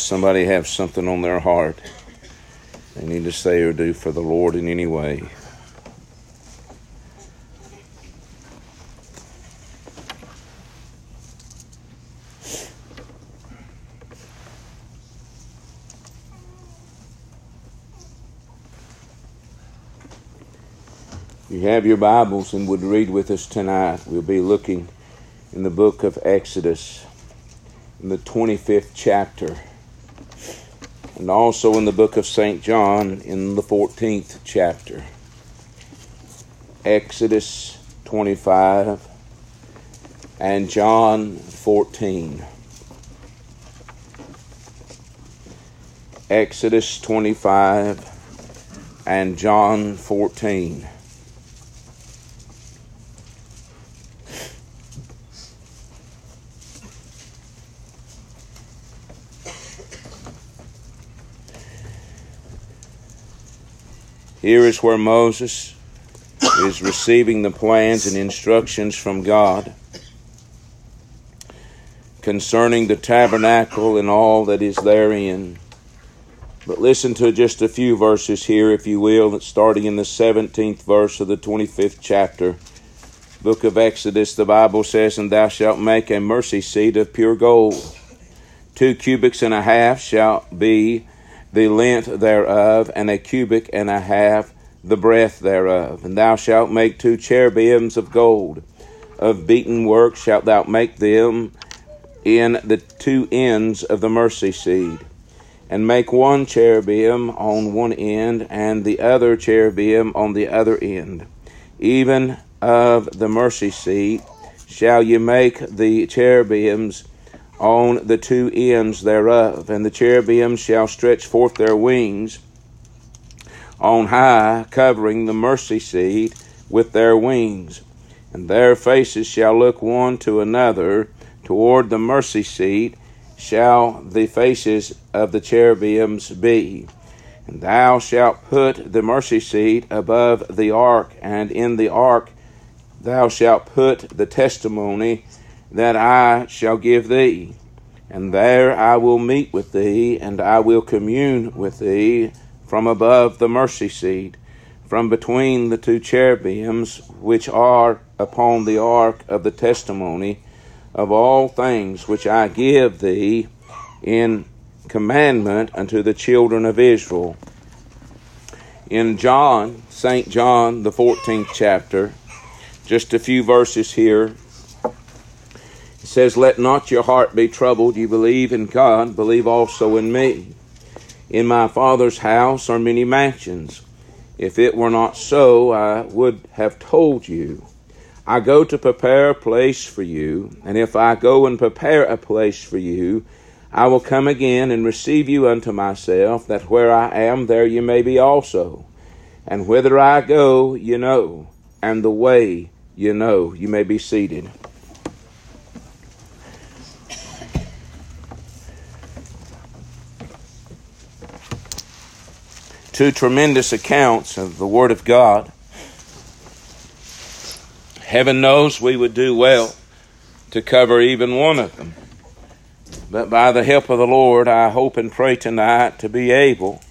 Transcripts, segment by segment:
somebody have something on their heart they need to say or do for the Lord in any way. You have your Bibles and would read with us tonight. We'll be looking in the book of Exodus, in the 25th chapter, and also in the book of St. John, in the 14th chapter. Exodus 25 and John 14. Exodus 25 and John 14. Here is where Moses is receiving the plans and instructions from God concerning the tabernacle and all that is therein. But listen to just a few verses here, if you will, starting in the 17th verse of the 25th chapter. Book of Exodus, the Bible says, And thou shalt make a mercy seat of pure gold. Two cubits and a half shall be the length thereof, and a cubit and a half the breadth thereof. And thou shalt make two cherubims of gold. Of beaten work shalt thou make them in the two ends of the mercy seat. And make one cherubim on one end, and the other cherubim on the other end. Even of the mercy seat shall you make the cherubims on the two ends thereof, and the cherubim shall stretch forth their wings on high, covering the mercy seat with their wings. And their faces shall look one to another toward the mercy seat, shall the faces of the cherubims be. And thou shalt put the mercy seat above the ark, and in the ark thou shalt put the testimony that I shall give thee. And there I will meet with thee, and I will commune with thee from above the mercy seat, from between the two cherubims which are upon the ark of the testimony of all things which I give thee in commandment unto the children of Israel. In John, St. John, the 14th chapter, just a few verses here says, Let not your heart be troubled. You believe in God, believe also in me. In my Father's house are many mansions. If it were not so, I would have told you. I go to prepare a place for you, and if I go and prepare a place for you, I will come again and receive you unto myself, that where I am, there you may be also. And whither I go, you know, and the way you know. You may be seated. Two tremendous accounts of the Word of God. Heaven knows we would do well to cover even one of them. But by the help of the Lord, I hope and pray tonight to be able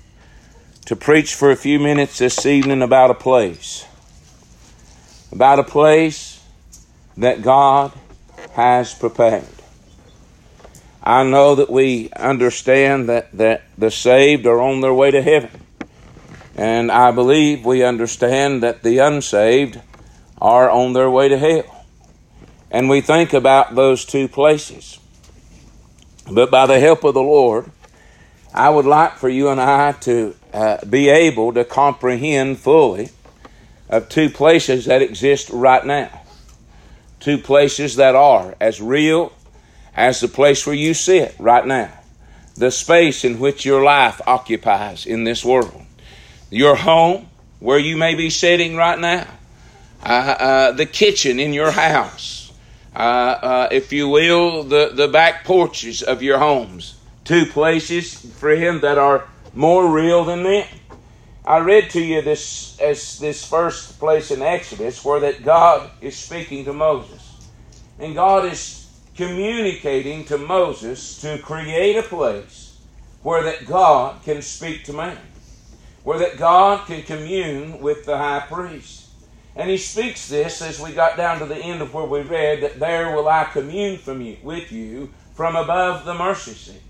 to preach for a few minutes this evening about a place. About a place that God has prepared. I know that we understand that, that the saved are on their way to heaven. And I believe we understand that the unsaved are on their way to hell. And we think about those two places. But by the help of the Lord, I would like for you and I to uh, be able to comprehend fully of two places that exist right now. Two places that are as real as the place where you sit right now. The space in which your life occupies in this world your home, where you may be sitting right now, uh, uh, the kitchen in your house, uh, uh, if you will, the, the back porches of your homes. Two places, for him, that are more real than them. I read to you this as this first place in Exodus where that God is speaking to Moses. And God is communicating to Moses to create a place where that God can speak to man, where that God can commune with the high priest. And he speaks this as we got down to the end of where we read that there will I commune from you with you from above the mercy seat.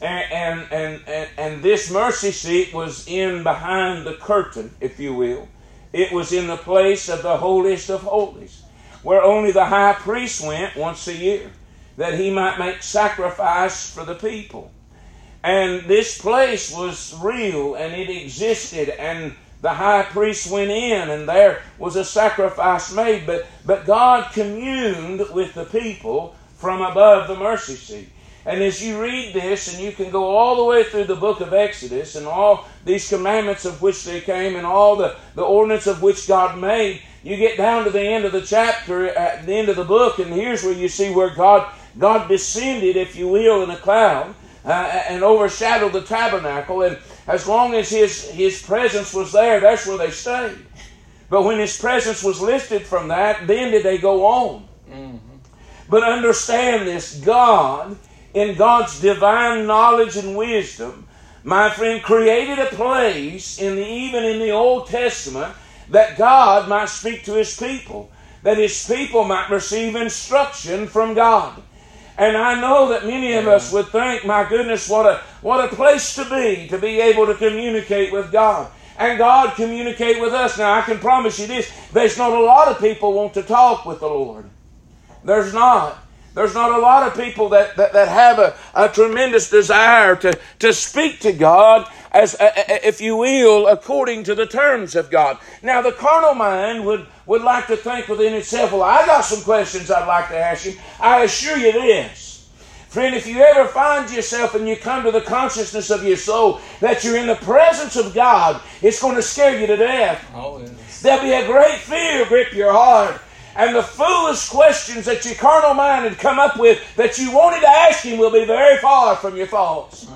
And, and, and, and, and this mercy seat was in behind the curtain, if you will. It was in the place of the holiest of holies, where only the high priest went once a year, that he might make sacrifice for the people. And this place was real and it existed, and the high priest went in and there was a sacrifice made, but, but God communed with the people from above the mercy seat. And as you read this, and you can go all the way through the book of Exodus and all these commandments of which they came and all the, the ordinance of which God made, you get down to the end of the chapter, at the end of the book, and here's where you see where God, God descended, if you will, in a cloud uh, and overshadowed the tabernacle. And as long as his, his presence was there, that's where they stayed. But when his presence was lifted from that, then did they go on. Mm-hmm. But understand this God, in God's divine knowledge and wisdom, my friend, created a place in the, even in the Old Testament that God might speak to his people, that his people might receive instruction from God. And I know that many of us would think, my goodness, what a, what a place to be, to be able to communicate with God. And God communicate with us. Now, I can promise you this, there's not a lot of people want to talk with the Lord. There's not. There's not a lot of people that, that, that have a, a tremendous desire to, to speak to God, as if you will, according to the terms of God. Now, the carnal mind would, would like to think within itself, well, I got some questions I'd like to ask you. I assure you this. Friend, if you ever find yourself and you come to the consciousness of your soul that you're in the presence of God, it's going to scare you to death. Oh, yes. There'll be a great fear grip your heart and the foolish questions that your carnal mind had come up with that you wanted to ask Him will be very far from your thoughts.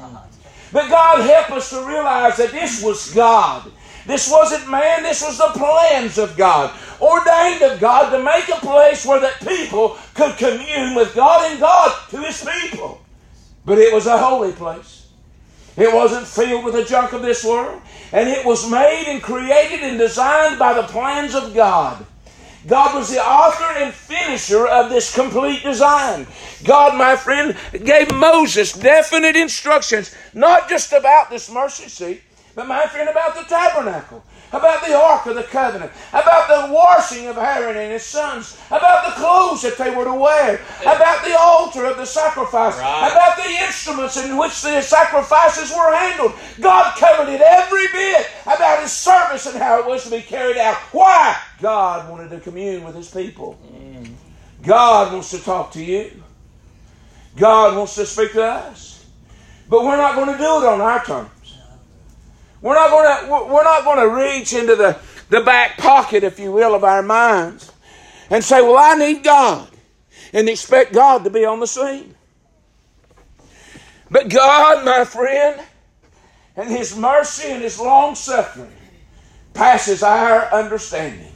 But God help us to realize that this was God. This wasn't man, this was the plans of God, ordained of God to make a place where that people could commune with God and God to His people. But it was a holy place. It wasn't filled with the junk of this world. And it was made and created and designed by the plans of God. God was the author and finisher of this complete design. God, my friend, gave Moses definite instructions, not just about this mercy seat, but my friend, about the tabernacle, about the Ark of the Covenant, about the washing of Aaron and his sons, about the clothes that they were to wear, about the altar of the sacrifice, right. about the instruments in which the sacrifices were handled. God covered it every bit about his service and how it was to be carried out. Why? God wanted to commune with his people. God wants to talk to you. God wants to speak to us. But we're not going to do it on our terms. We're not going to, we're not going to reach into the, the back pocket, if you will, of our minds and say, Well, I need God, and expect God to be on the scene. But God, my friend, and His mercy and His long suffering passes our understanding.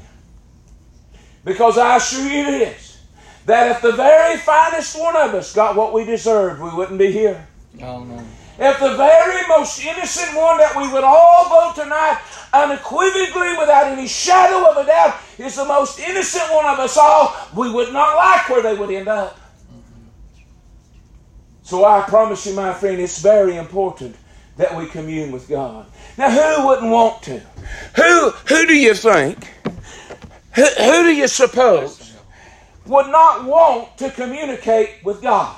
Because I assure you this that if the very finest one of us got what we deserved, we wouldn't be here. Oh, no. If the very most innocent one that we would all vote tonight, unequivocally, without any shadow of a doubt, is the most innocent one of us all, we would not like where they would end up. So I promise you, my friend, it's very important that we commune with God. Now, who wouldn't want to? Who, who do you think? Who, who do you suppose would not want to communicate with God?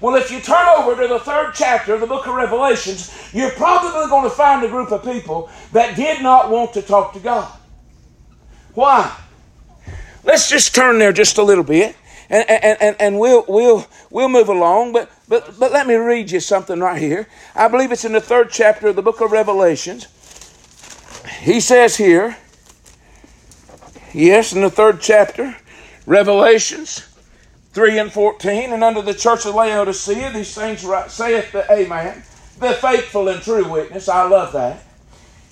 Well, if you turn over to the third chapter of the book of Revelations, you're probably going to find a group of people that did not want to talk to God. Why? Let's just turn there just a little bit. And, and, and, and we'll, we'll, we'll move along, but, but, but let me read you something right here. I believe it's in the third chapter of the book of Revelations. He says here, yes, in the third chapter, Revelations, 3 and 14, and under the church of Laodicea, these things saith the Amen, the faithful and true witness. I love that.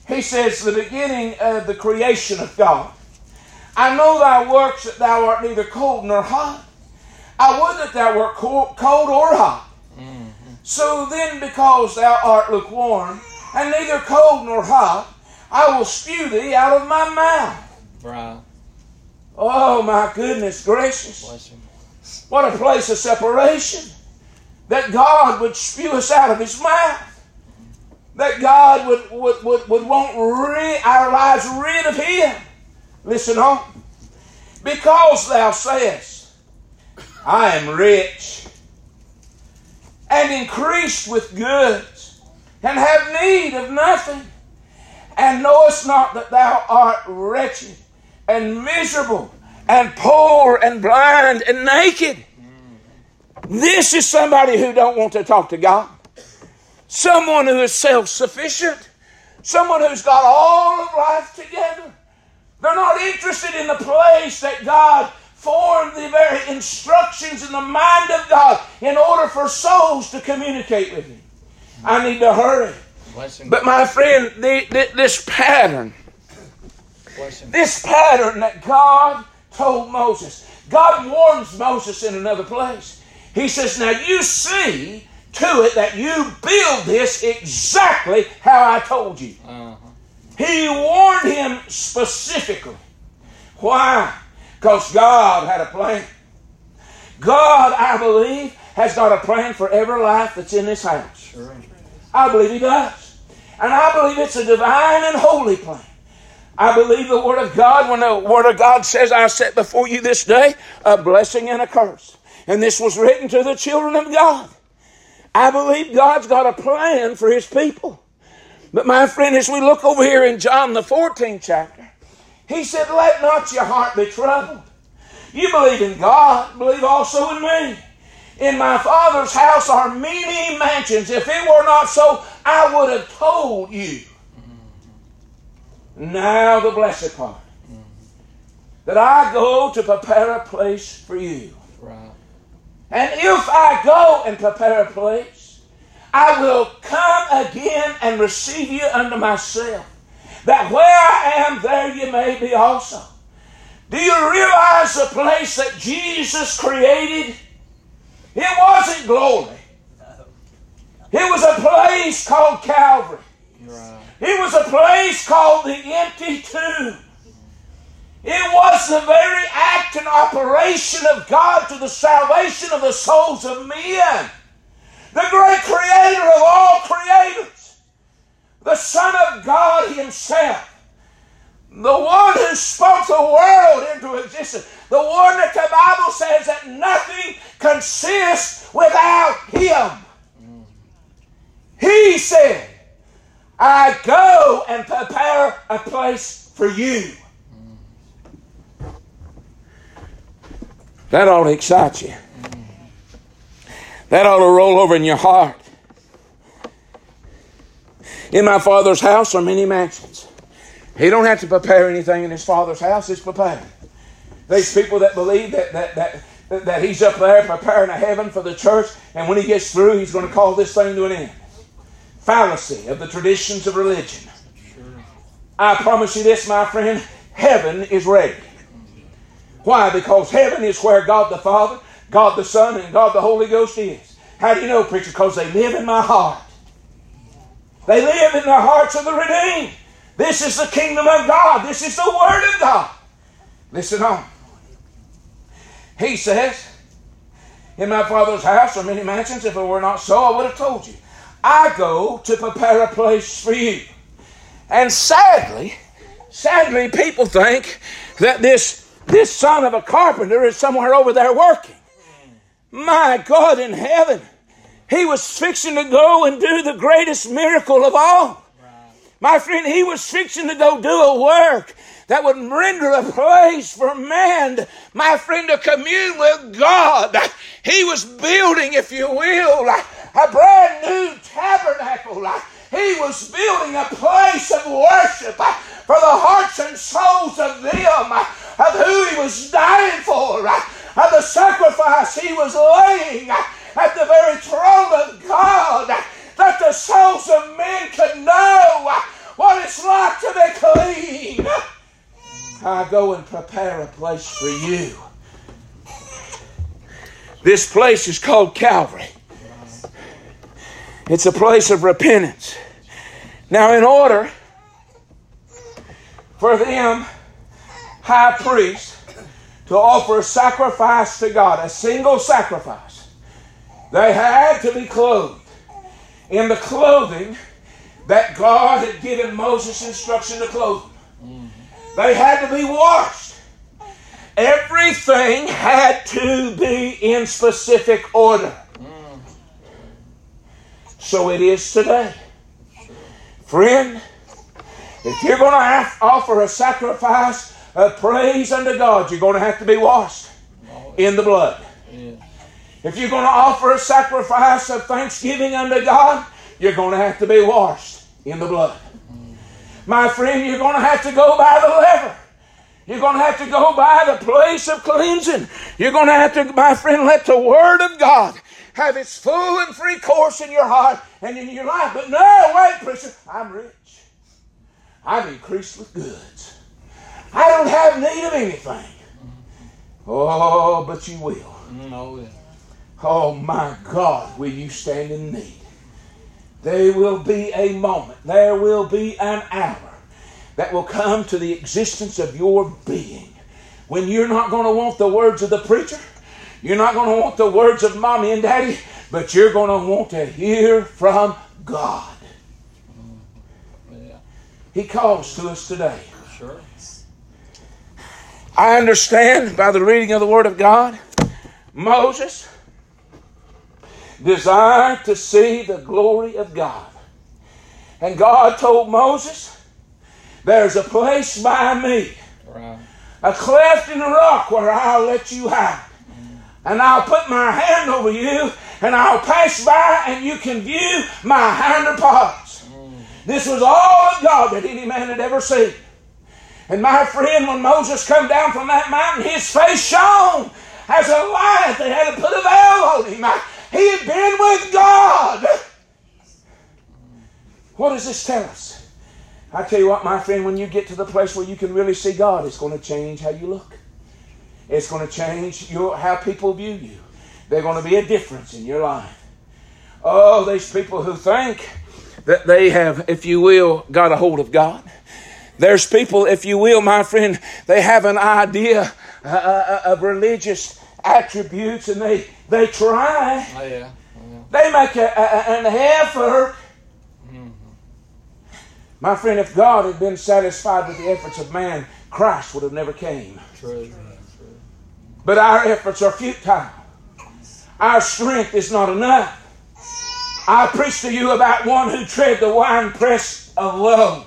He says, the beginning of the creation of God. I know thy works that thou art neither cold nor hot. I would that thou wert cold or hot. Mm-hmm. So then, because thou art lukewarm, and neither cold nor hot, I will spew thee out of my mouth. Right. Oh, my goodness gracious. What a place of separation. That God would spew us out of His mouth. That God would, would, would, would want our lives rid of Him. Listen on. Because thou sayest, I am rich and increased with goods and have need of nothing, and knowest not that thou art wretched and miserable and poor and blind and naked. Mm-hmm. This is somebody who don't want to talk to God. Someone who is self-sufficient. Someone who's got all of life together. They're not interested in the place that God formed the very instructions in the mind of God in order for souls to communicate with Him. I need to hurry. But my friend, the, the, this pattern, this pattern that God told Moses, God warns Moses in another place. He says, Now you see to it that you build this exactly how I told you. Uh-huh. He warned him specifically. Why? Because God had a plan. God, I believe, has got a plan for every life that's in this house. Sure. I believe He does. And I believe it's a divine and holy plan. I believe the Word of God, when the Word of God says, I set before you this day a blessing and a curse. And this was written to the children of God. I believe God's got a plan for His people. But my friend, as we look over here in John the 14th chapter, He said, Let not your heart be troubled. You believe in God, believe also in me. In my Father's house are many mansions. If it were not so, I would have told you. Now, the blessed part mm-hmm. that I go to prepare a place for you. Right. And if I go and prepare a place, I will come again and receive you unto myself, that where I am, there you may be also. Do you realize the place that Jesus created? It wasn't glory. It was a place called Calvary. Right. It was a place called the empty tomb. It was the very act and operation of God to the salvation of the souls of men. The great creator of all creators. The Son of God Himself. The one who spoke the world into existence. The one that the Bible says that nothing consists without Him. He said, I go and prepare a place for you. That ought to excite you. That ought to roll over in your heart. In my father's house are many mansions. He don't have to prepare anything in his father's house, it's prepared. These people that believe that, that, that, that he's up there preparing a heaven for the church, and when he gets through, he's going to call this thing to an end. Fallacy of the traditions of religion. I promise you this, my friend, heaven is ready. Why? Because heaven is where God the Father, God the Son, and God the Holy Ghost is. How do you know, preacher? Because they live in my heart. They live in the hearts of the redeemed. This is the kingdom of God. This is the Word of God. Listen on. He says, In my Father's house are many mansions. If it were not so, I would have told you. I go to prepare a place for you. And sadly, sadly, people think that this this son of a carpenter is somewhere over there working. My God in heaven, he was fixing to go and do the greatest miracle of all. My friend, he was fixing to go do a work that would render a place for man, my friend, to commune with God. He was building, if you will, a brand new tabernacle. He was building a place of worship for the hearts and souls of them of who he was dying for, of the sacrifice he was laying at the very throne of God, that the souls of men could know what it's like to be clean. I go and prepare a place for you. This place is called Calvary. It's a place of repentance. Now, in order for them, high priest, to offer a sacrifice to God, a single sacrifice, they had to be clothed in the clothing that God had given Moses instruction to clothe them. They had to be washed. Everything had to be in specific order. So it is today. Friend, if you're going to offer a sacrifice of praise unto God, you're going to have to be washed in the blood. If you're going to offer a sacrifice of thanksgiving unto God, you're going to have to be washed in the blood. Mm-hmm. My friend, you're going to have to go by the laver. You're going to have to go by the place of cleansing. You're going to have to, my friend, let the Word of God have its full and free course in your heart and in your life. But no, wait, preacher, I'm rich. I'm increased with goods. I don't have need of anything. Oh, but you will. Mm, oh, yeah. Oh my God, will you stand in need? There will be a moment, there will be an hour that will come to the existence of your being when you're not going to want the words of the preacher, you're not going to want the words of mommy and daddy, but you're going to want to hear from God. Yeah. He calls to us today. Sure. I understand by the reading of the Word of God, Moses desired to see the glory of God. And God told Moses, There's a place by me, Right. a cleft in the rock where I'll let you hide. And I'll put my hand over you, and I'll pass by, and you can view my hinder parts. This was all of God that any man had ever seen. And my friend, when Moses come down from that mountain, his face shone as a light. They had to put a veil on him. He had been with God. What does this tell us? I tell you what, my friend, when you get to the place where you can really see God, it's going to change how you look. It's going to change your, how people view you. They're going to be a difference in your life. Oh, these people who think that they have, if you will, got a hold of God. There's people, if you will, my friend, they have an idea uh, uh, of religious attributes and they, they try, Oh, yeah. yeah. they make a, a, an effort. My friend, if God had been satisfied with the efforts of man, Christ would have never came. True. But our efforts are futile. Our strength is not enough. I preach to you about one who tread the winepress alone.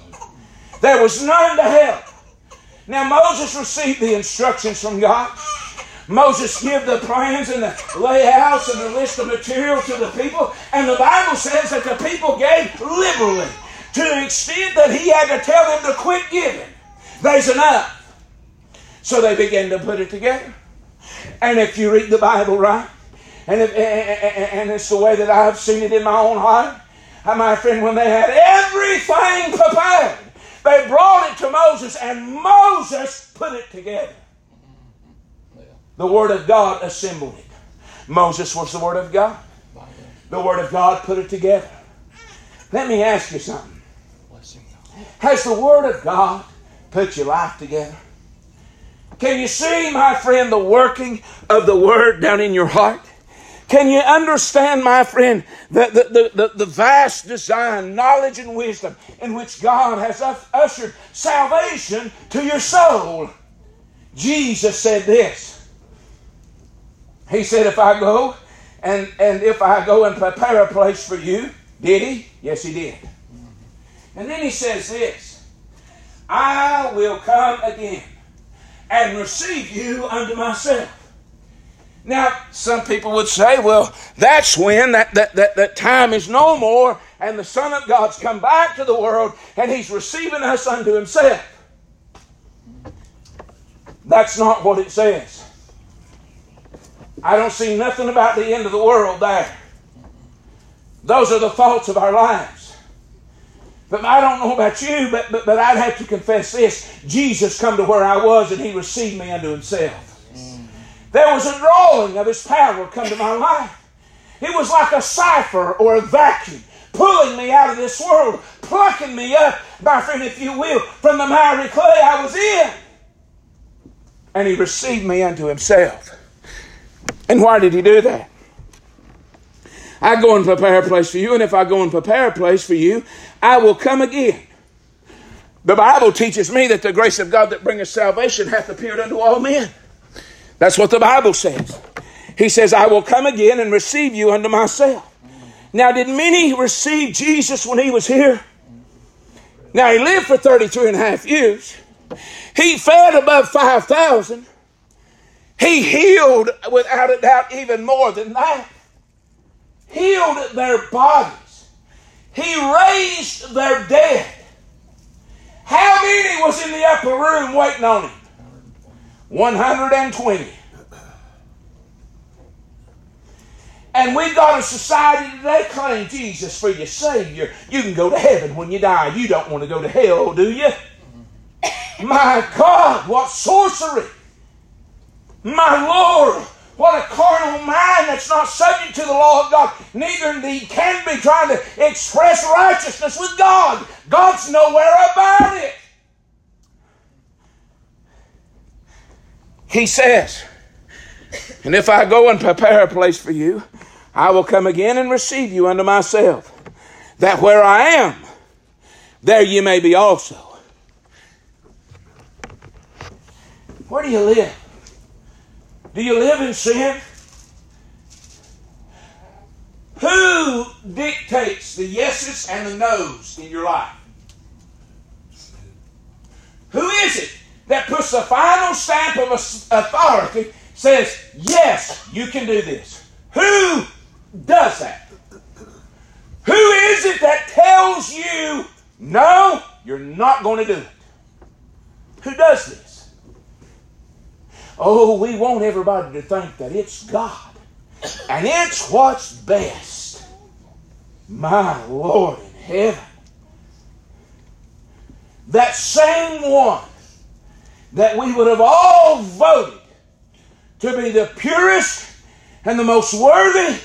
There was none to help. Now Moses received the instructions from God. Moses gave the plans and the layouts and the list of material to the people. And the Bible says that the people gave liberally to the extent that he had to tell them to quit giving. There's enough. So they began to put it together. And if you read the Bible right, and, if, and it's the way that I've seen it in my own heart, my friend, when they had everything prepared, they brought it to Moses, and Moses put it together. The Word of God assembled it. Moses was the Word of God. The Word of God put it together. Let me ask you something. Has the Word of God put your life together? Can you see, my friend, the working of the Word down in your heart? Can you understand, my friend, the, the, the, the, vast design, knowledge, and wisdom in which God has us- ushered salvation to your soul? Jesus said this. He said, If I go and, and if I go and prepare a place for you, did he? Yes, he did. And then he says this I will come again and receive you unto myself. Now, some people would say, well, that's when that, that, that, that time is no more and the Son of God's come back to the world and he's receiving us unto himself. That's not what it says. I don't see nothing about the end of the world there. Those are the faults of our lives. But I don't know about you, but, but, but I'd have to confess this. Jesus come to where I was and he received me unto himself. There was a drawing of his power come to my life. It was like a cipher or a vacuum pulling me out of this world, plucking me up, my friend, if you will, from the miry clay I was in. And he received me unto himself. And why did he do that? I go and prepare a place for you, and if I go and prepare a place for you, I will come again. The Bible teaches me that the grace of God that bringeth salvation hath appeared unto all men. That's what the Bible says. He says, I will come again and receive you unto myself. Now, did many receive Jesus when he was here? Now, he lived for 33 and a half years. He fed above 5,000. He healed, without a doubt, even more than that. Healed their bodies. He raised their dead. How many was in the upper room waiting on him? 120. And we've got a society today claim Jesus for your Savior. You can go to heaven when you die. You don't want to go to hell, do you? My God, what sorcery! My Lord, what a carnal mind that's not subject to the law of God. Neither indeed can be trying to express righteousness with God. God's nowhere about it. He says, And if I go and prepare a place for you, I will come again and receive you unto myself, that where I am, there you may be also. Where do you live? Do you live in sin? Who dictates the yeses and the nos in your life? Who is it that puts the final stamp of authority, says, yes, you can do this? Who does that? Who is it that tells you, no, you're not going to do it? Who does this? Oh, we want everybody to think that it's God and it's what's best. My Lord in heaven. That same one that we would have all voted to be the purest and the most worthy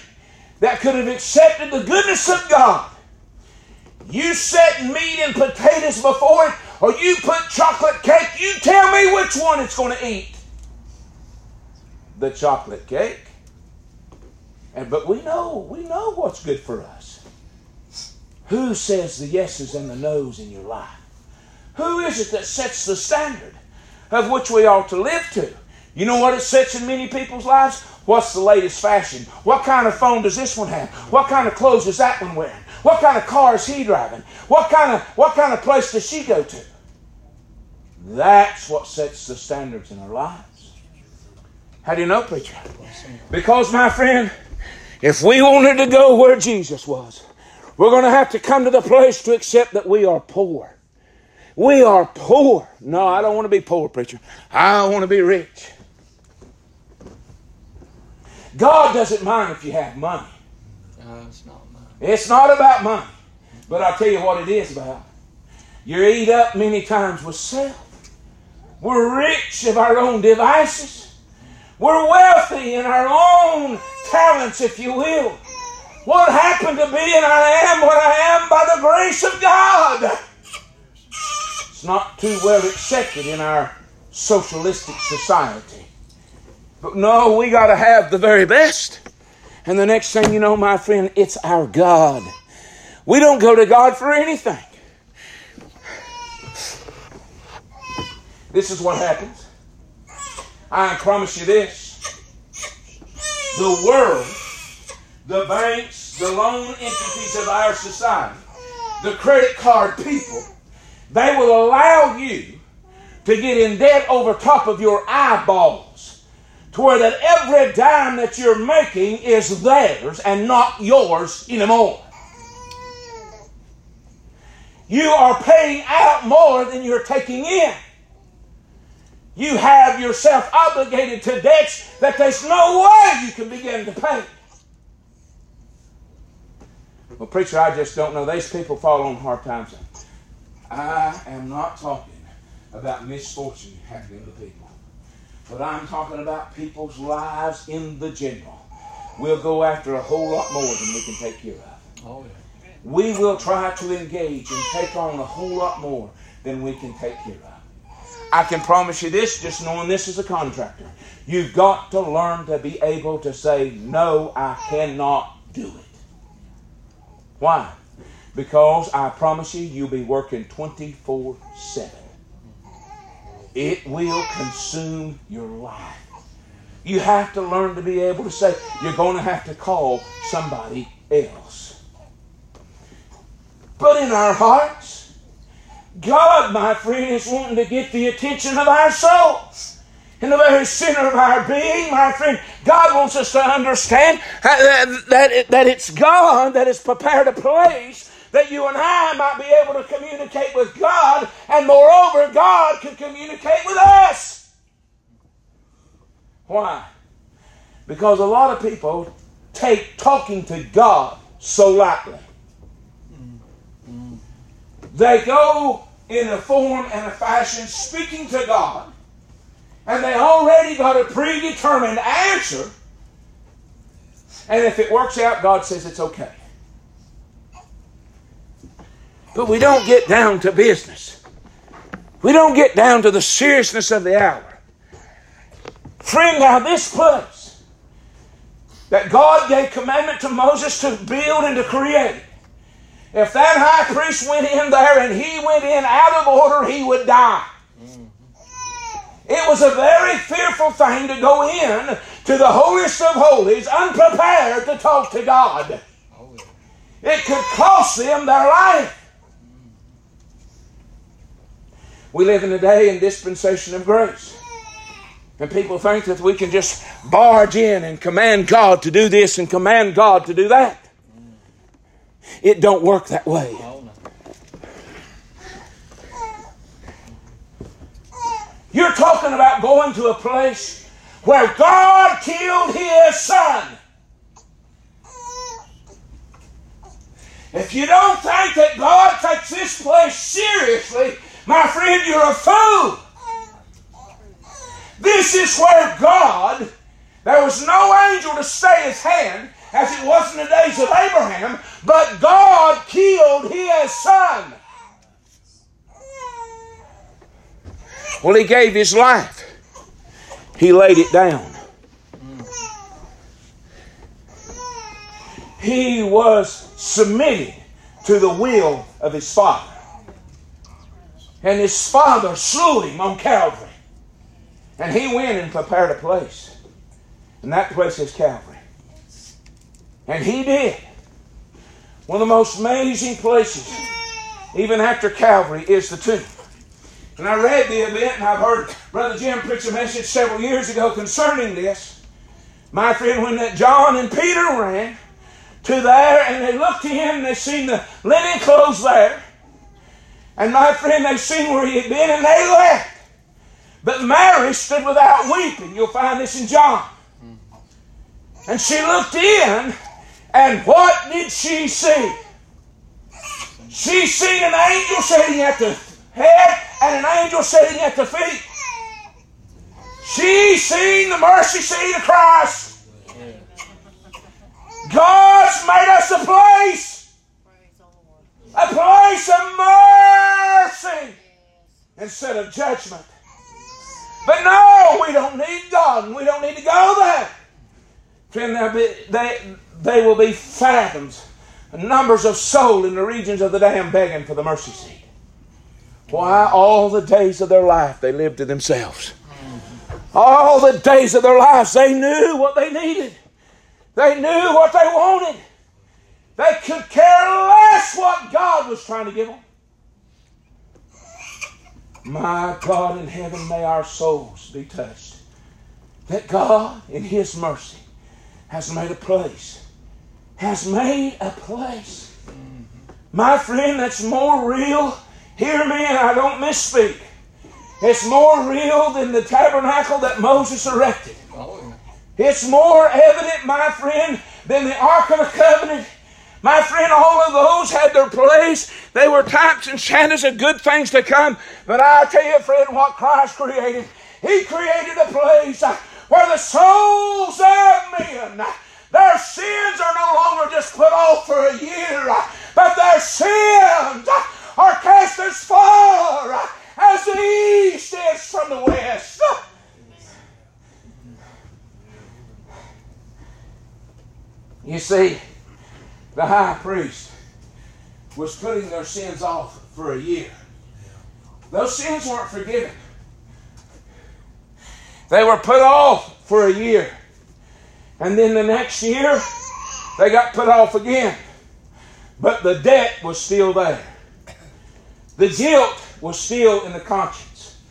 that could have accepted the goodness of God. You set meat and potatoes before it, or you put chocolate cake, you tell me which one it's going to eat. The chocolate cake. And but we know, we know what's good for us. Who says the yeses and the nos in your life? Who is it that sets the standard of which we ought to live to? You know what it sets in many people's lives? What's the latest fashion? What kind of phone does this one have? What kind of clothes is that one wearing? What kind of car is he driving? What kind of what kind of place does she go to? That's what sets the standards in our lives. How do you know, preacher? Because, my friend, if we wanted to go where Jesus was, we're going to have to come to the place to accept that we are poor. We are poor. No, I don't want to be poor, preacher. I want to be rich. God doesn't mind if you have money. No, it's not mine. It's not about money. But I'll tell you what it is about. You're eat up many times with self. We're rich of our own devices. We're wealthy in our own talents, if you will. What happened to being I am what I am by the grace of God? It's not too well accepted in our socialistic society. But no, we got to have the very best. And the next thing you know, my friend, it's our God. We don't go to God for anything. This is what happens. I promise you this. The world, the banks, the loan entities of our society, the credit card people, they will allow you to get in debt over top of your eyeballs to where that every dime that you're making is theirs and not yours anymore. You are paying out more than you're taking in. You have yourself obligated to debts that there's no way you can begin to pay. Well, preacher, I just don't know. These people fall on hard times. I am not talking about misfortune happening to people, but I'm talking about people's lives in the general. We'll go after a whole lot more than we can take care of. Oh, yeah. we will try to engage and take on a whole lot more than we can take care of. I can promise you this, just knowing this as a contractor. You've got to learn to be able to say, no, I cannot do it. Why? Because I promise you, you'll be working 24 7. It will consume your life. You have to learn to be able to say, you're going to have to call somebody else. But in our hearts, God, my friend, is wanting to get the attention of our souls. In the very center of our being, my friend, God wants us to understand that, that, it's God that has prepared a place that you and I might be able to communicate with God, and moreover, God can communicate with us. Why? Because a lot of people take talking to God so lightly. They go in a form and a fashion speaking to God, and they already got a predetermined answer. And if it works out, God says it's okay. But we don't get down to business. We don't get down to the seriousness of the hour. Friend, now this place that God gave commandment to Moses to build and to create, if that high priest went in there and he went in out of order, he would die. It was a very fearful thing to go in to the holiest of holies unprepared to talk to God. It could cost them their life. We live in a day in dispensation of grace. And people think that we can just barge in and command God to do this and command God to do that. It don't work that way. You're talking about going to a place where God killed his son. If you don't think that God takes this place seriously, my friend, you're a fool. This is where God, there was no angel to stay his hand, as it was in the days of Abraham, but God killed his son. Well, he gave his life, he laid it down. He was submitted to the will of his father. And his father slew him on Calvary. And he went and prepared a place. And that place is Calvary. And he did. One of the most amazing places, even after Calvary, is the tomb. And I read the event, and I've heard Brother Jim preach a message several years ago concerning this. My friend, when that John and Peter ran to there, and they looked in, and they seen the linen clothes there. And my friend, they seen where he had been and they left. But Mary stood without weeping. You'll find this in John. And she looked in, and what did she see? She seen an angel sitting at the head and an angel sitting at the feet. She seen the mercy seat of Christ. God's made us a place a place of mercy instead of judgment. But no, we don't need God. and We don't need to go there. Friend, they, they will be fathoms, numbers of soul in the regions of the damn begging for the mercy seat. Why? All the days of their life they lived to themselves. All the days of their lives they knew what they needed. They knew what they wanted. They could care less what God was trying to give them. My God in heaven, may our souls be touched. That God, in His mercy, has made a place. Has made a place. My friend, that's more real. Hear me, and I don't misspeak. It's more real than the tabernacle that Moses erected. It's more evident, my friend, than the Ark of the Covenant my friend, all of those had their place. They were types and shadows of good things to come. But I tell you, friend, what Christ created, He created a place uh, where the souls of men, their sins are no longer just put off for a year. but their sins are cast as far as the east is from the west. You see, the high priest was putting their sins off for a year. Those sins weren't forgiven. They were put off for a year. And then the next year, they got put off again. But the debt was still there. The guilt was still in the conscience.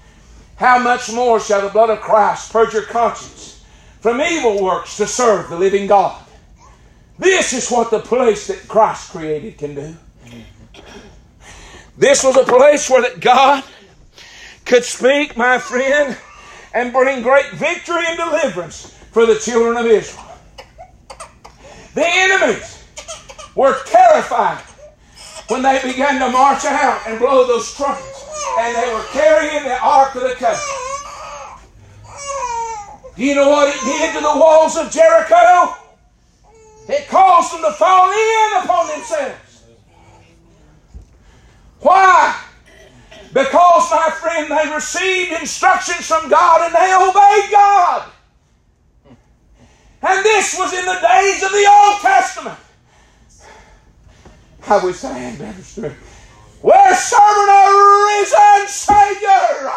How much more shall the blood of Christ purge your conscience from evil works to serve the living God? This is what the place that Christ created can do. This was a place where that God could speak, my friend, and bring great victory and deliverance for the children of Israel. The enemies were terrified when they began to march out and blow those trumpets, and they were carrying the Ark of the Covenant. Do you know what it did to the walls of Jericho? It caused them to fall in upon themselves. Why? Because, my friend, they received instructions from God and they obeyed God. And this was in the days of the Old Testament. I wish I had better strength. We're serving a risen Savior.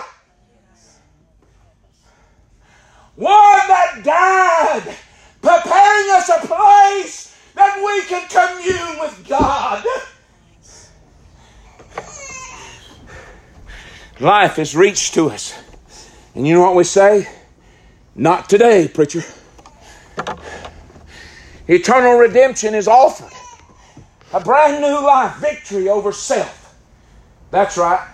One that died, preparing us a place that we can commune with God. Life has reached to us. And you know what we say? Not today, preacher. Eternal redemption is offered. A brand new life, victory over self. That's right.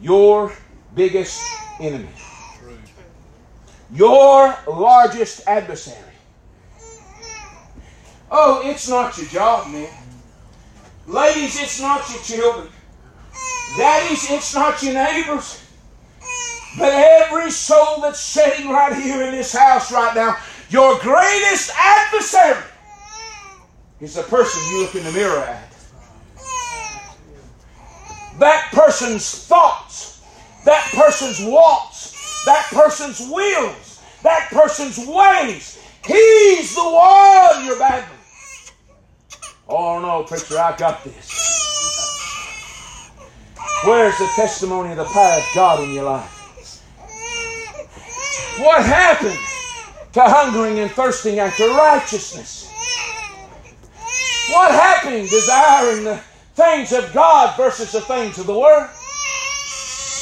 Your biggest enemy. Your largest adversary. Oh, it's not your job, man. Ladies, it's not your children. Daddies, it's not your neighbors. But every soul that's sitting right here in this house right now, your greatest adversary is the person you look in the mirror at. That person's thoughts, that person's wants, that person's wills, that person's ways. He's the one you're battling. Oh no, preacher, I got this. Where's the testimony of the power of God in your life? What happened to hungering and thirsting after righteousness? What happened desiring the things of God versus the things of the world?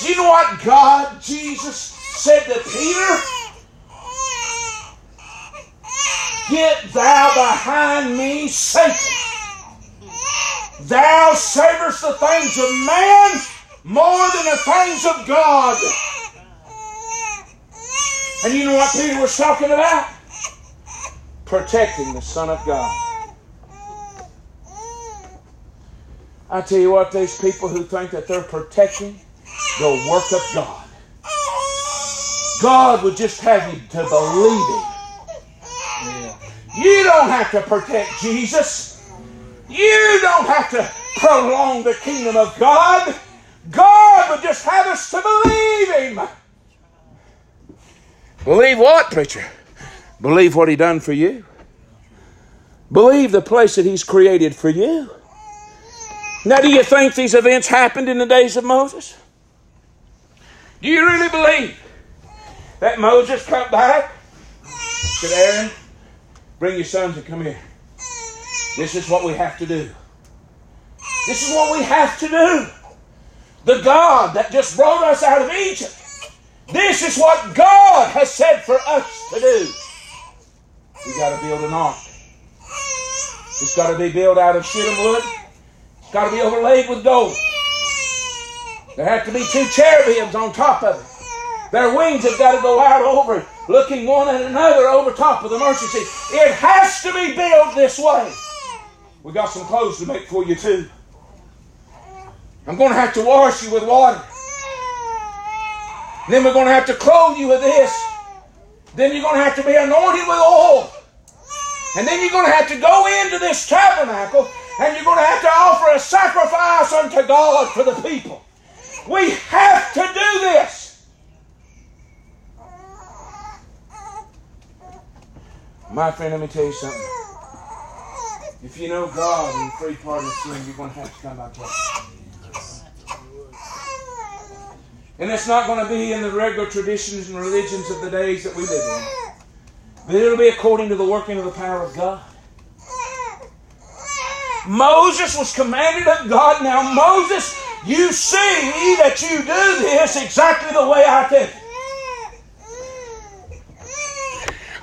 You know what God, Jesus, said to Peter? Get thou behind me, Satan. Thou savest the things of man more than the things of God. And you know what Peter was talking about? Protecting the Son of God. I tell you what, these people who think that they're protecting the work of God. God would just have you to believe Him. You don't have to protect Jesus. You don't have to prolong the kingdom of God. God would just have us to believe Him. Believe what, preacher? Believe what He done for you. Believe the place that He's created for you. Now, do you think these events happened in the days of Moses? Do you really believe that Moses come back? Said, Aaron, bring your sons and come here. This is what we have to do. This is what we have to do. The God that just brought us out of Egypt. This is what God has said for us to do. We got to build an ark. It's got to be built out of shittim wood. It's got to be overlaid with gold. There have to be two cherubims on top of it. Their wings have got to go out over, looking one at another over top of the mercy seat. It has to be built this way. We got some clothes to make for you too. I'm going to have to wash you with water. Then we're going to have to clothe you with this. Then you're going to have to be anointed with oil. And then you're going to have to go into this tabernacle And you're going to have to offer a sacrifice unto God for the people. We have to do this. My friend, let me tell you something. If you know God and free pardon of sin, you're going to have to come by faith. And it's not going to be in the regular traditions and religions of the days that we live in. But it'll be according to the working of the power of God. Moses was commanded of God. Now, Moses, you see that you do this exactly the way I did.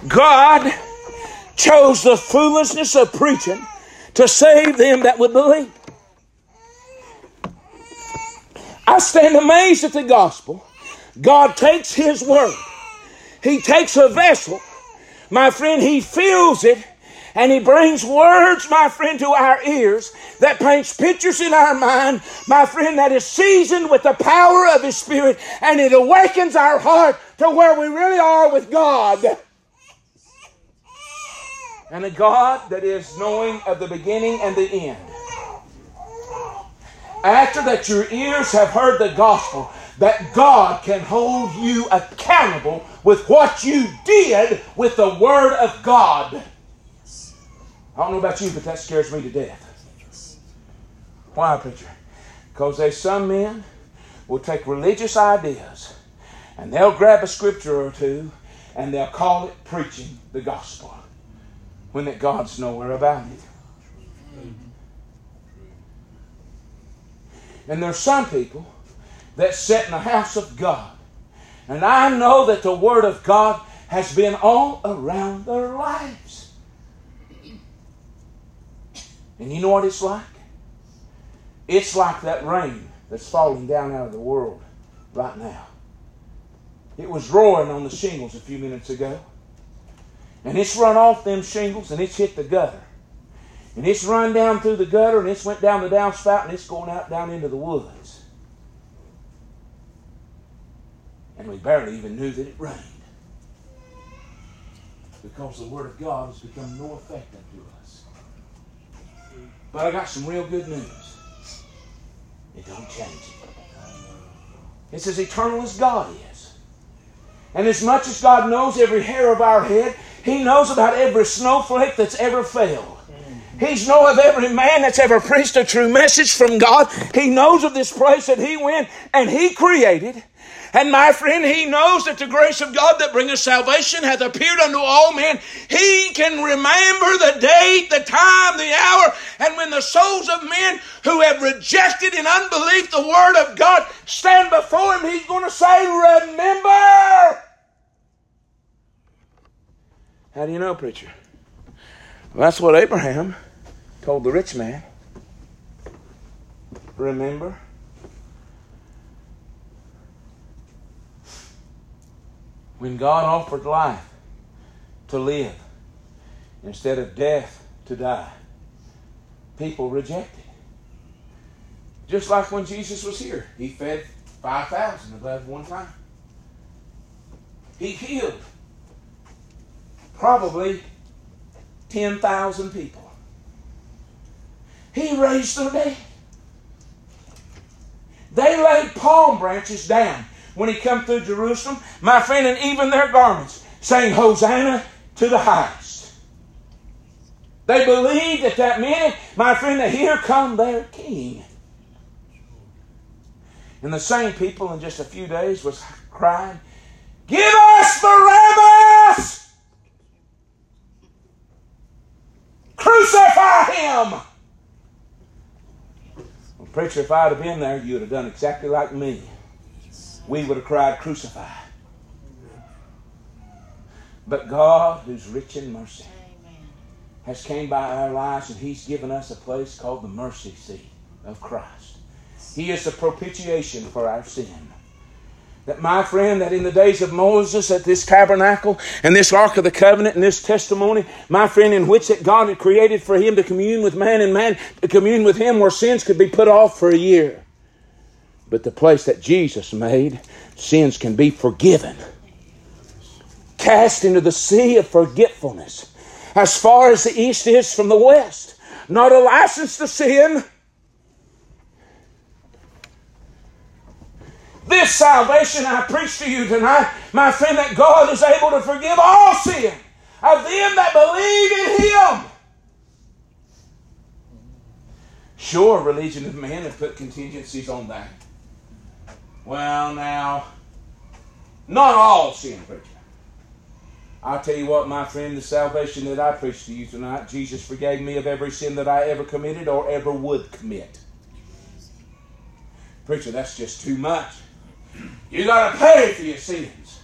God chose the foolishness of preaching to save them that would believe. I stand amazed at the gospel. God takes His word, He takes a vessel, my friend, He fills it. And he brings words, my friend, to our ears that paints pictures in our mind, my friend, that is seasoned with the power of his spirit, and it awakens our heart to where we really are with God and a God that is knowing of the beginning and the end. After that your ears have heard the gospel, that God can hold you accountable with what you did with the Word of God. I don't know about you, but that scares me to death. Why, preacher? Because there's some men will take religious ideas and they'll grab a scripture or two and they'll call it preaching the gospel when that God's nowhere about it. And there's some people that sit in the house of God. And I know that the Word of God has been all around their lives. And you know what it's like? It's like that rain that's falling down out of the world right now. It was roaring on the shingles a few minutes ago. And it's run off them shingles and it's hit the gutter. And it's run down through the gutter and it's went down the downspout and it's going out down into the woods. And we barely even knew that it rained. Because the Word of God has become no effective to us. But I got some real good news. It don't change it. It's as eternal as God is. And as much as God knows every hair of our head, He knows about every snowflake that's ever fell. He's know of every man that's ever preached a true message from God. He knows of this place that He went and He created. And my friend, he knows that the grace of God that bringeth salvation hath appeared unto all men. He can remember the date, the time, the hour, and when the souls of men who have rejected in unbelief the word of God stand before him, he's going to say, Remember! How do you know, preacher? Well, that's what Abraham told the rich man. Remember? When God offered life to live instead of death to die, people rejected. Just like when Jesus was here, he fed 5,000 above one time. He healed probably 10,000 people. He raised the dead. They laid palm branches down when he come through Jerusalem, my friend, and even their garments, saying, Hosanna to the highest. They believed at that minute, my friend, that here come their king. And the same people in just a few days was crying, Give us Barabbas! Crucify him! Preacher, if I'd have been there, you'd have done exactly like me we would have cried, Crucify. But God, who's rich in mercy, has came by our lives and He's given us a place called the mercy seat of Christ. He is the propitiation for our sin. That my friend, that in the days of Moses, at this tabernacle and this Ark of the Covenant and this testimony, my friend, in which that God had created for him to commune with man and man to commune with him where sins could be put off for a year. But the place that Jesus made, sins can be forgiven. Cast into the sea of forgetfulness. As far as the east is from the west, not a license to sin. This salvation I preach to you tonight, my friend, that God is able to forgive all sin of them that believe in Him. Sure, religion of men have put contingencies on that. Well, now, not all sin, preacher. I'll tell you what, my friend, the salvation that I preach to you tonight, Jesus forgave me of every sin that I ever committed or ever would commit. Preacher, that's just too much. You got to pay for your sins.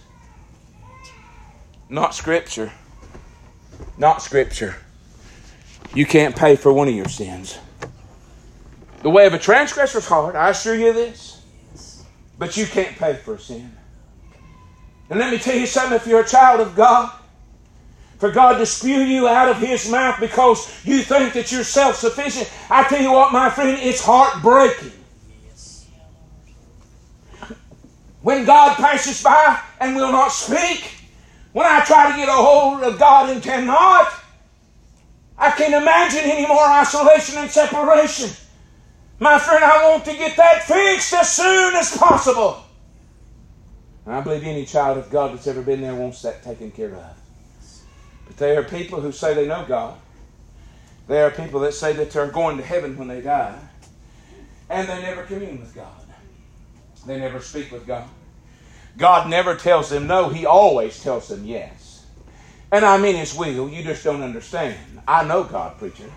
Not Scripture. Not Scripture. You can't pay for one of your sins. The way of a transgressor is hard, I assure you this. But you can't pay for a sin. And let me tell you something if you're a child of God, for God to spew you out of His mouth because you think that you're self sufficient, I tell you what, my friend, it's heartbreaking. When God passes by and will not speak, when I try to get a hold of God and cannot, I can't imagine any more isolation and separation. My friend, I want to get that fixed as soon as possible. And I believe any child of God that's ever been there wants that taken care of. But there are people who say they know God. There are people that say that they're going to heaven when they die. And they never commune with God. They never speak with God. God never tells them no, He always tells them yes. And I mean His will, you just don't understand. I know God, preacher.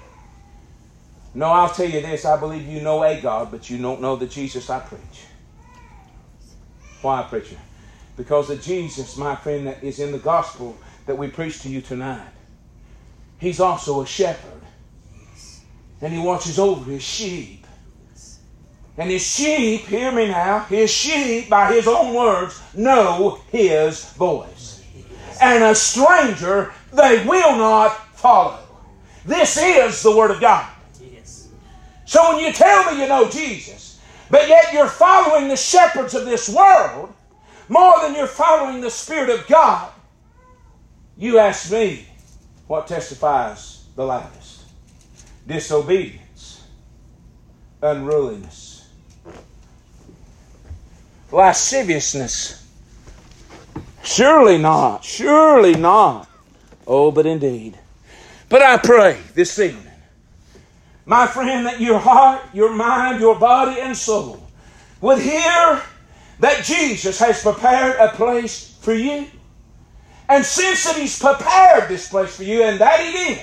No, I'll tell you this I believe you know a God, but you don't know the Jesus I preach. Why, preacher? Because the Jesus, my friend, that is in the gospel that we preach to you tonight, He's also a shepherd. And He watches over His sheep. And his sheep, hear me now, his sheep, by his own words, know his voice. And a stranger they will not follow. This is the Word of God. So when you tell me you know Jesus, but yet you're following the shepherds of this world more than you're following the Spirit of God, you ask me what testifies the loudest disobedience, unruliness lasciviousness. Surely not. Surely not. Oh, but indeed. But I pray this evening, my friend, that your heart, your mind, your body, and soul would hear that Jesus has prepared a place for you. And since that He's prepared this place for you, and that He did,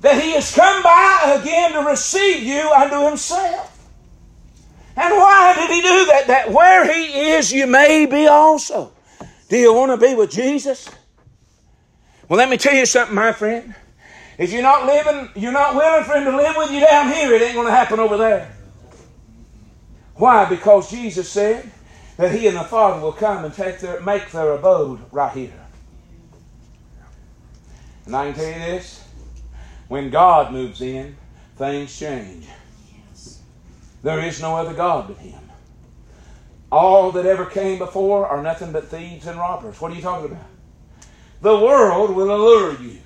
that He has come by again to receive you unto Himself. And why did he do that? That where he is, you may be also. Do you want to be with Jesus? Well, let me tell you something, my friend. If you're not living, you're not willing for him to live with you down here, it ain't going to happen over there. Why? Because Jesus said that he and the Father will come and take their, make their abode right here. And I can tell you this when God moves in, things change. There is no other God but Him. All that ever came before are nothing but thieves and robbers. What are you talking about? The world will allure you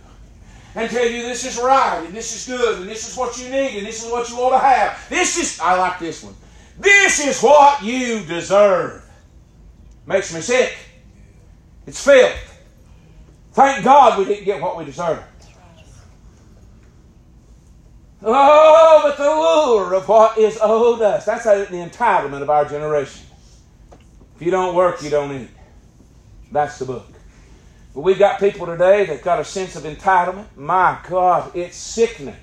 and tell you this is right and this is good and this is what you need and this is what you ought to have. This is, I like this one. This is what you deserve. Makes me sick. It's filth. Thank God we didn't get what we deserve. Oh, but the lure of what is owed us. That's the entitlement of our generation. If you don't work, you don't eat. That's the book. But we've got people today that got a sense of entitlement. My God, it's sickening.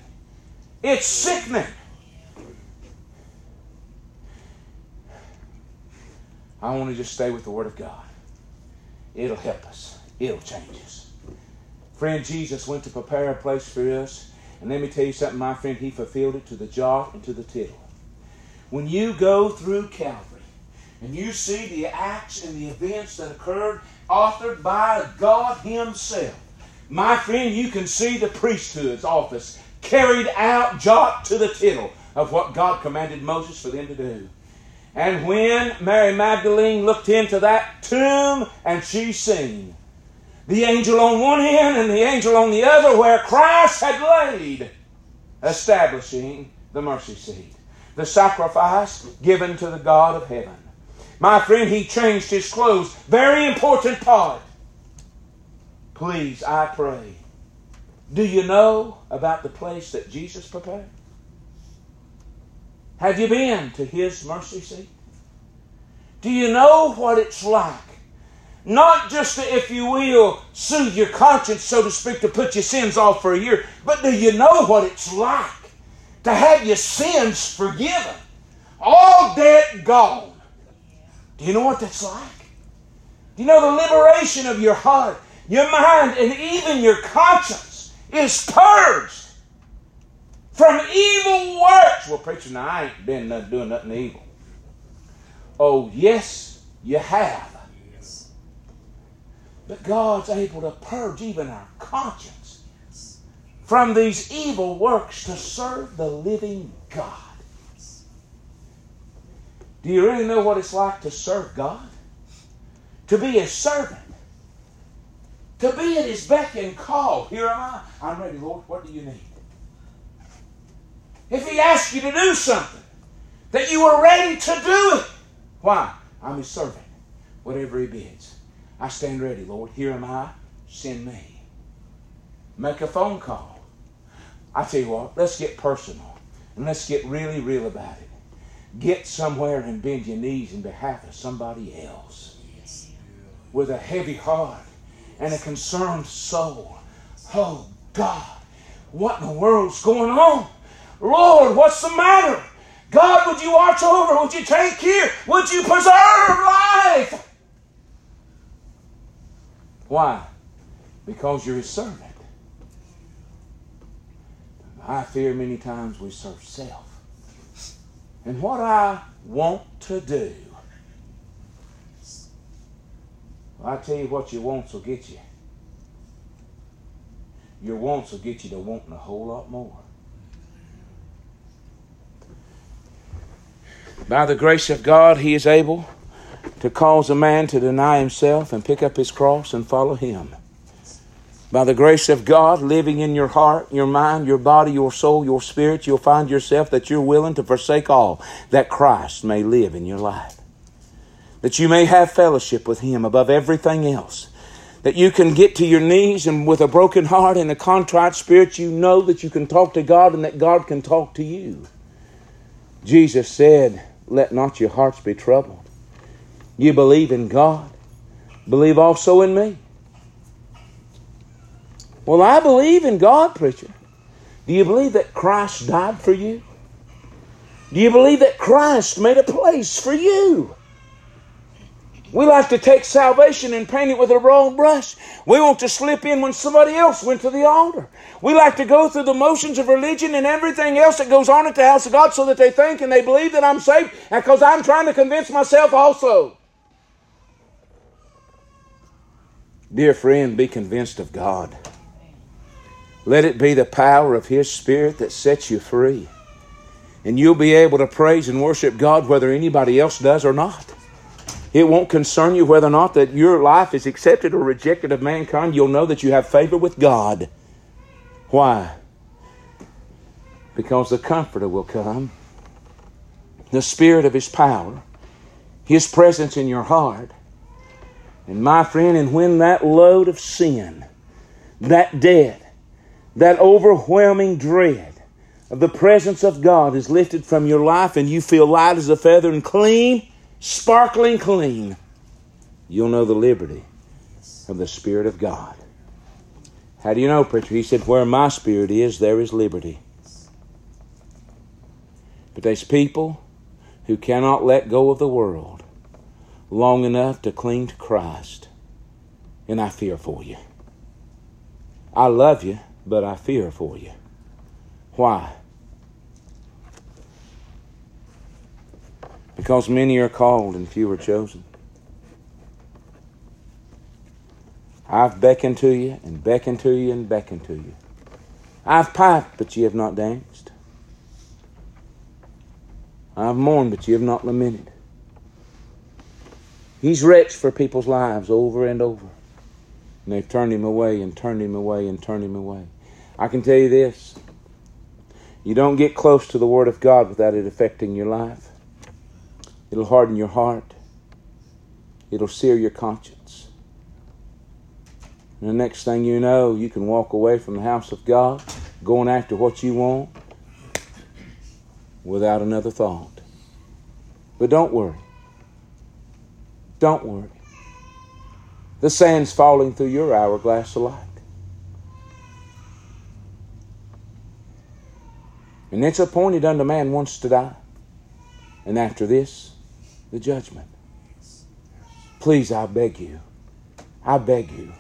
It's sickening. I want to just stay with the Word of God. It'll help us, it'll change us. Friend, Jesus went to prepare a place for us. And let me tell you something, my friend, he fulfilled it to the jot and to the tittle. When you go through Calvary and you see the acts and the events that occurred authored by God Himself, my friend, you can see the priesthood's office carried out jot to the tittle of what God commanded Moses for them to do. And when Mary Magdalene looked into that tomb and she seen the angel on one end and the angel on the other where Christ had laid. establishing the mercy seat. The sacrifice given to the God of heaven. My friend, he changed his clothes. Very important part. Please, I pray. Do you know about the place that Jesus prepared? Have you been to his mercy seat? Do you know what it's like? Not just to, if you will, soothe your conscience, so to speak, to put your sins off for a year, but do you know what it's like to have your sins forgiven? All debt gone. Do you know what that's like? Do you know the liberation of your heart, your mind, and even your conscience is purged from evil works? Well, preacher, now I ain't been doing nothing evil. Oh, yes, you have. But God's able to purge even our conscience from these evil works to serve the living God. Do you really know what it's like to serve God? To be a servant. To be at His beck and call. Here am I. I'm ready, Lord. What do you need? If He asks you to do something, that you are ready to do it. Why? I'm His servant. Whatever He bids. I stand ready, Lord. Here am I. Send me. Make a phone call. I tell you what, let's get personal and let's get really real about it. Get somewhere and bend your knees in behalf of somebody else with a heavy heart and a concerned soul. Oh, God, what in the world's going on? Lord, what's the matter? God, would you watch over? Would you take care? Would you preserve life? Why? Because you're his servant. I fear many times we serve self. And what I want to do, I tell you what your wants will get you. Your wants will get you to wanting a whole lot more. By the grace of God, He is able to cause a man to deny himself and pick up his cross and follow Him. By the grace of God living in your heart, your mind, your body, your soul, your spirit, you'll find yourself that you're willing to forsake all that Christ may live in your life. That you may have fellowship with Him above everything else. That you can get to your knees and with a broken heart and a contrite spirit, you know that you can talk to God and that God can talk to you. Jesus said, Let not your hearts be troubled. You believe in God, believe also in me. Well, I believe in God, preacher. Do you believe that Christ died for you? Do you believe that Christ made a place for you? We like to take salvation and paint it with a broad brush. We want to slip in when somebody else went to the altar. We like to go through the motions of religion and everything else that goes on at the house of God so that they think and they believe that I'm saved because I'm trying to convince myself also. Dear friend, be convinced of God. Let it be the power of His Spirit that sets you free. And you'll be able to praise and worship God whether anybody else does or not. It won't concern you whether or not that your life is accepted or rejected of mankind. You'll know that you have favor with God. Why? Because the Comforter will come, the Spirit of His power, His presence in your heart. And my friend, and when that load of sin, that debt, that overwhelming dread of the presence of God is lifted from your life and you feel light as a feather and clean, sparkling clean, you'll know the liberty of the Spirit of God. How do you know, preacher? He said, Where my spirit is, there is liberty. But there's people who cannot let go of the world long enough to cling to Christ. And I fear for you. I love you but I fear for you. Why? Because many are called and few are chosen. I've beckoned to you and beckoned to you and beckoned to you. I've piped, but ye have not danced. I've mourned, but ye have not lamented. He's retched for people's lives over and over. And they've turned him away and turned him away and turned him away. I can tell you this You don't get close to the Word of God without it affecting your life. It'll harden your heart. It'll sear your conscience. And the next thing you know, you can walk away from the house of God, going after what you want, without another thought. But don't worry. Don't worry. The sand's falling through your hourglass of life. And it's appointed unto man once to die. And after this, the judgment. Please, I beg you. I beg you.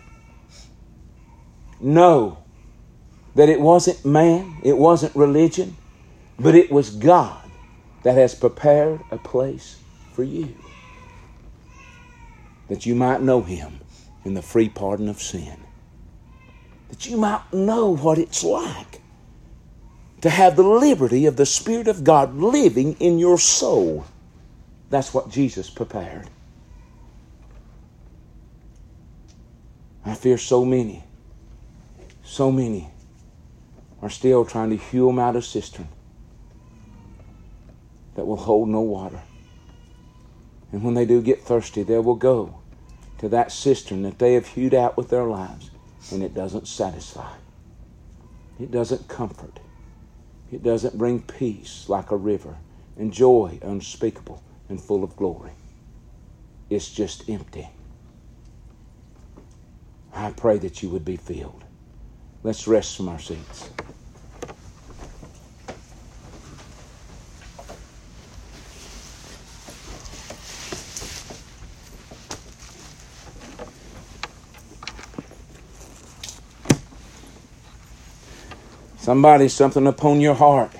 Know that it wasn't man, it wasn't religion, but it was God that has prepared a place for you. That you might know Him in the free pardon of sin. That you might know what it's like to have the liberty of the Spirit of God living in your soul. That's what Jesus prepared. I fear so many, so many are still trying to hew them out of cistern that will hold no water. And when they do get thirsty, they will go to that cistern that they have hewed out with their lives, and it doesn't satisfy. It doesn't comfort. It doesn't bring peace like a river and joy unspeakable and full of glory. It's just empty. I pray that you would be filled. Let's rest from our seats. Somebody, something upon your heart.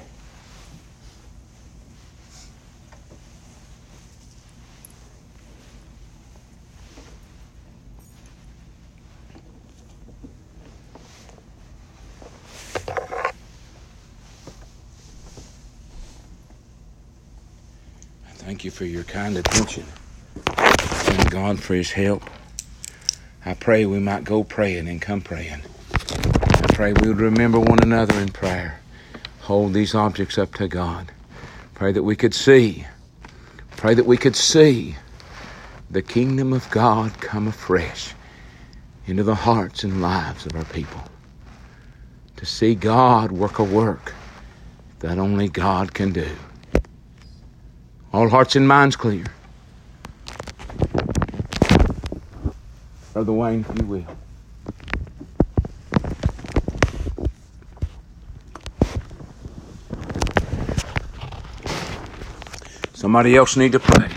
Thank you for your kind attention. Thank God for His help. I pray we might go praying and come praying. Pray we would remember one another in prayer. Hold these objects up to God. Pray that we could see. Pray that we could see the kingdom of God come afresh into the hearts and lives of our people. To see God work a work that only God can do. All hearts and minds clear. Brother Wayne, if you will. Somebody else need to pray.